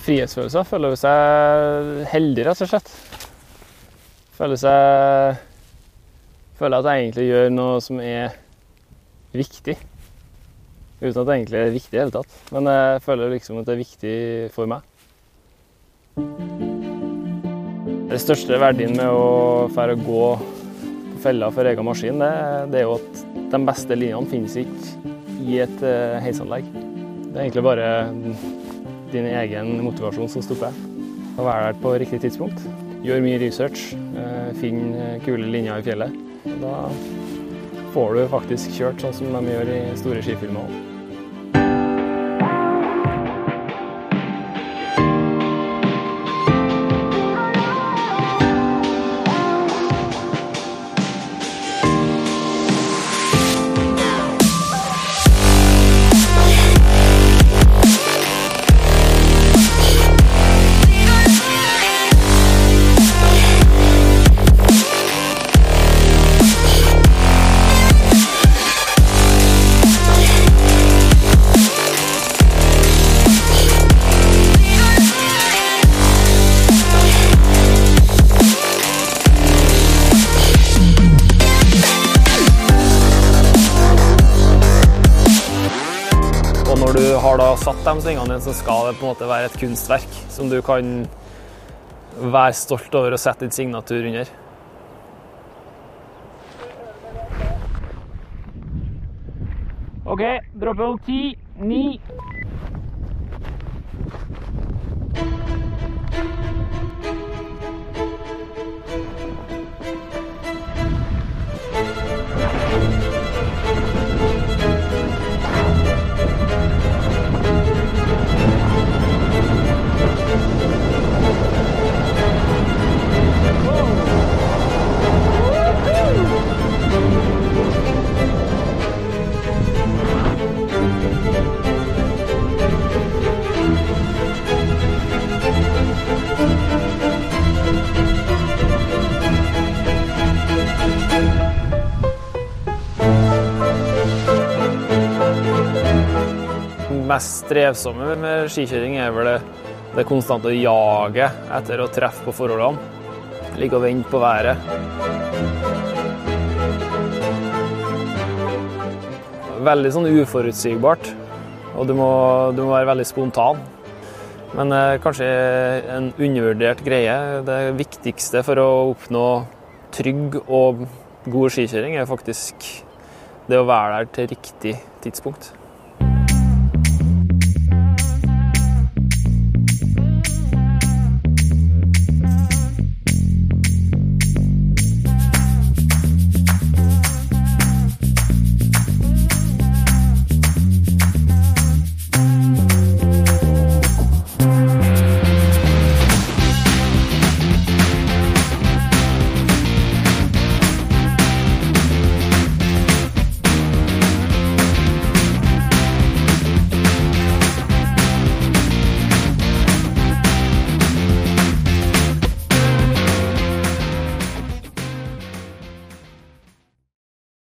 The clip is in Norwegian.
frihetsfølelse. Føler seg heldig, rett og slett. Føler seg Føler at jeg egentlig gjør noe som er viktig. Uten at det egentlig er viktig i det hele tatt. Men jeg føler liksom at det er viktig for meg. Den største verdien med å fære å gå på fella for egen maskin, det, det, er jo at de beste linjene finnes ikke i et uh, heisanlegg. Det er egentlig bare din egen motivasjon som stopper. Å være der på riktig tidspunkt. Gjør mye research. Uh, finn kule linjer i fjellet. Da får du faktisk kjørt sånn som de gjør i store skifilmer. Har da satt de svingene dine, så skal det på en måte være et kunstverk som du kan være stolt over å sette din signatur under. OK, dropper ti, ni mest strevsomme med skikjøring er vel det, det konstante jaget etter å treffe på forholdene. Ligge og vente på været. Veldig sånn uforutsigbart, og du må, du må være veldig spontan. Men eh, kanskje en undervurdert greie. Det viktigste for å oppnå trygg og god skikjøring er faktisk det å være der til riktig tidspunkt.